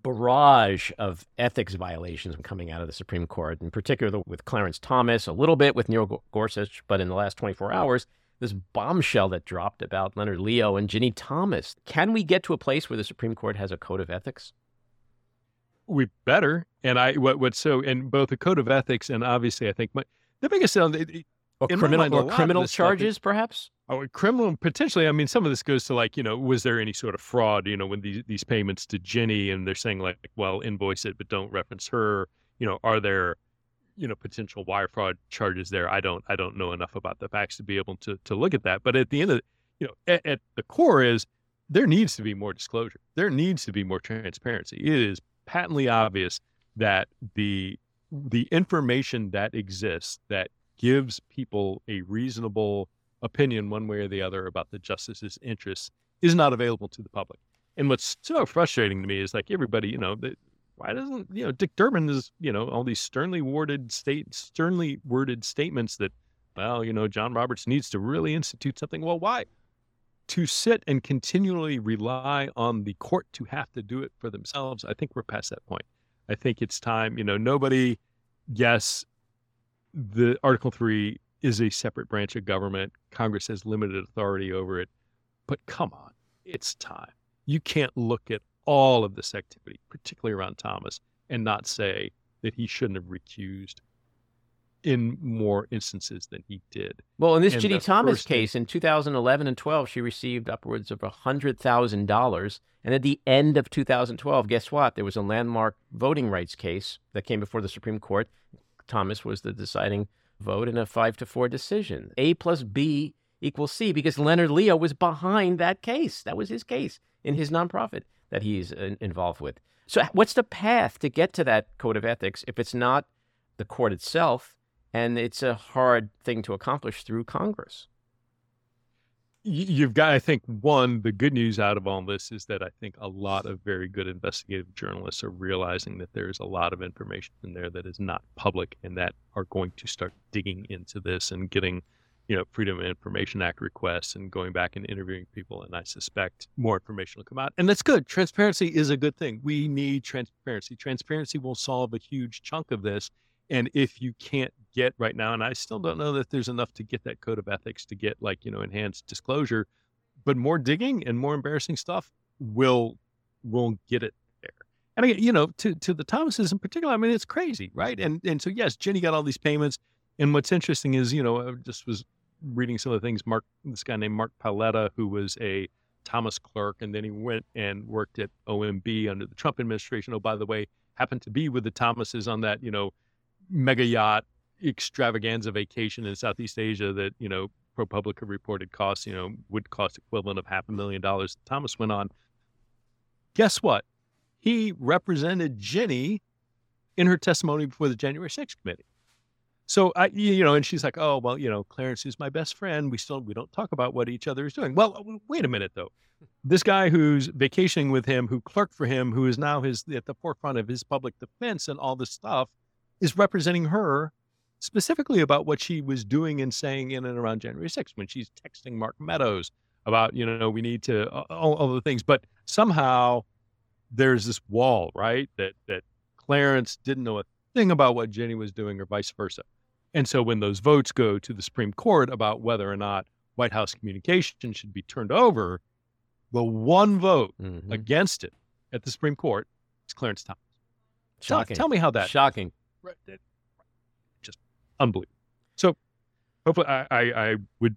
[SPEAKER 1] barrage of ethics violations coming out of the Supreme Court, in particular with Clarence Thomas, a little bit with Neil Gorsuch, but in the last 24 hours, this bombshell that dropped about Leonard Leo and Ginni Thomas. Can we get to a place where the Supreme Court has a code of ethics?
[SPEAKER 2] We better. And I what what so and both a code of ethics and obviously I think my the biggest thing
[SPEAKER 1] or criminal mind, or criminal charges, perhaps.
[SPEAKER 2] Oh, criminal potentially. I mean, some of this goes to like, you know, was there any sort of fraud? You know, when these these payments to Ginni, and they're saying like, well, invoice it, but don't reference her. You know, are there, you know, potential wire fraud charges there? I don't, I don't know enough about the facts to be able to to look at that. But at the end of, you know, at, at the core is there needs to be more disclosure. There needs to be more transparency. It is patently obvious that the the information that exists that gives people a reasonable opinion one way or the other about the justice's interests is not available to the public. And what's so frustrating to me is like everybody, you know, why doesn't you know Dick Durbin is you know all these sternly worded state sternly worded statements that well you know John Roberts needs to really institute something. Well, why? To sit and continually rely on the court to have to do it for themselves, I think we're past that point. I think it's time. You know, nobody. Yes, the Article 3 is a separate branch of government. Congress has limited authority over it. But come on, it's time. You can't look at all of this activity, particularly around Thomas, and not say that he shouldn't have recused in more instances than he did.
[SPEAKER 1] Well, in this Ginni Thomas case in 2011 and 12, she received upwards of $100,000. And at the end of 2012, guess what? There was a landmark voting rights case that came before the Supreme Court Thomas was the deciding vote in a five to four decision. A plus B equals C because Leonard Leo was behind that case. That was his case in his nonprofit that he's uh, involved with. So, what's the path to get to that code of ethics if it's not the court itself and it's a hard thing to accomplish through Congress?
[SPEAKER 2] you've got i think one the good news out of all this is that i think a lot of very good investigative journalists are realizing that there's a lot of information in there that is not public and that are going to start digging into this and getting you know freedom of information act requests and going back and interviewing people and i suspect more information will come out and that's good transparency is a good thing we need transparency transparency will solve a huge chunk of this and if you can't get right now, and I still don't know that there's enough to get that code of ethics to get like, you know, enhanced disclosure, but more digging and more embarrassing stuff will will get it there. And again, you know, to to the Thomases in particular, I mean, it's crazy, right? And and so yes, Ginni got all these payments. And what's interesting is, you know, uh, I just was reading some of the things Mark, this guy named Mark Paoletta, who was a Thomas clerk, and then he went and worked at OMB under the Trump administration. Oh, by the way, happened to be with the Thomases on that, you know, mega yacht extravaganza vacation in Southeast Asia that, you know, ProPublica reported costs, you know, would cost equivalent of half a million dollars. Thomas went on. Guess what? He represented Ginni in her testimony before the January 6th committee. So I, you know, and she's like, "Oh, well, you know, Clarence is my best friend. We still we don't talk about what each other is doing." Well, uh, wait a minute though. This guy who's vacationing with him, who clerked for him, who is now his at the forefront of his public defense and all this stuff, is representing her specifically about what she was doing and saying in and around January 6th when she's texting Mark Meadows about, you know, we need to all, all the things. But somehow there's this wall, right? That that Clarence didn't know a thing about what Ginni was doing or vice versa. And so when those votes go to the Supreme Court about whether or not White House communication should be turned over, the one vote
[SPEAKER 1] Mhm.
[SPEAKER 2] against it at the Supreme Court is Clarence Thomas. Tell,
[SPEAKER 1] Shocking.
[SPEAKER 2] tell me how that
[SPEAKER 1] Shocking.
[SPEAKER 2] Right, that- just unbelievable. So hopefully I, I, I would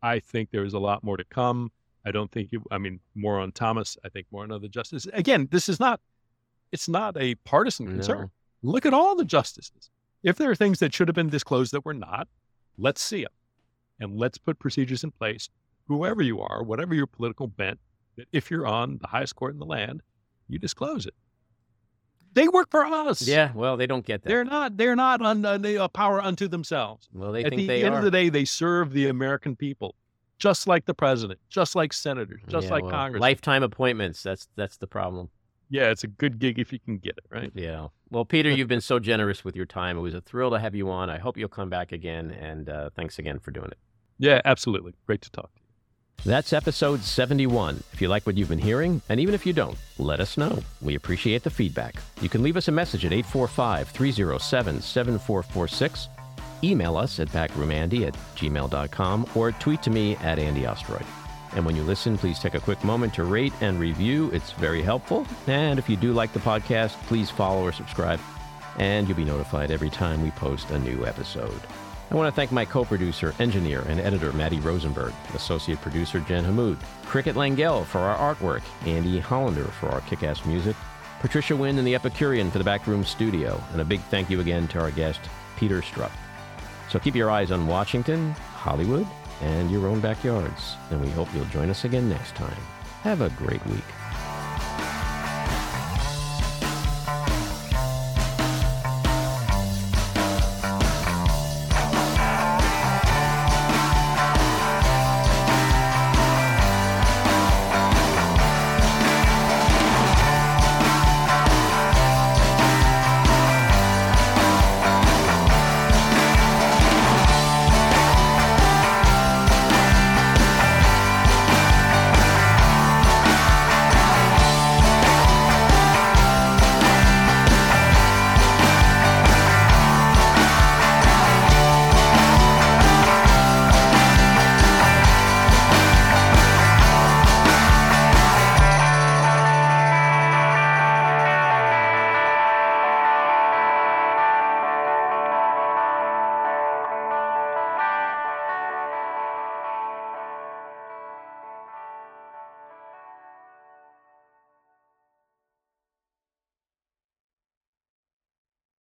[SPEAKER 2] I think there's a lot more to come. I don't think it, I mean more on Thomas, I think more on other justices. Again, this is not it's not a partisan concern. Look at all the justices. If there are things that should have been disclosed that were not, let's see them. And let's put procedures in place, whoever you are, whatever your political bent, that if you're on the highest court in the land, you disclose it. They work for us.
[SPEAKER 1] Yeah, well, they don't get that.
[SPEAKER 2] They're not. They're not un, uh, a power unto themselves.
[SPEAKER 1] well, they
[SPEAKER 2] At
[SPEAKER 1] think
[SPEAKER 2] the
[SPEAKER 1] they
[SPEAKER 2] end
[SPEAKER 1] are.
[SPEAKER 2] of the day, they serve the American people, just like the president, just like senators, just
[SPEAKER 1] Yeah,
[SPEAKER 2] like
[SPEAKER 1] well,
[SPEAKER 2] Congress.
[SPEAKER 1] Lifetime appointments. That's that's the problem.
[SPEAKER 2] Yeah, it's a good gig if you can get it right.
[SPEAKER 1] Yeah. Well, Peter, you've been so generous with your time. It was a thrill to have you on. I hope you'll come back again. And uh, thanks again for doing it.
[SPEAKER 2] Yeah, absolutely. Great to talk to you.
[SPEAKER 1] That's episode 71. If you like what you've been hearing, and even if you don't, let us know. We appreciate the feedback. You can leave us a message at 845 307 7446, email us at backroomandy at gmail.com, or tweet to me at Andy Ostroy. And when you listen, please take a quick moment to rate and review. It's very helpful. And if you do like the podcast, please follow or subscribe, and you'll be notified every time we post a new episode. I want to thank my co-producer, engineer, and editor, Maddie Rosenberg, associate producer, Jen Hammoud, Cricket Langell for our artwork, Andy Hollander for our kick-ass music, Patricia Wynn and the Epicurean for the Backroom Studio, and a big thank you again to our guest, Peter Strzok. So keep your eyes on Washington, Hollywood, and your own backyards, and we hope you'll join us again next time. Have a great week.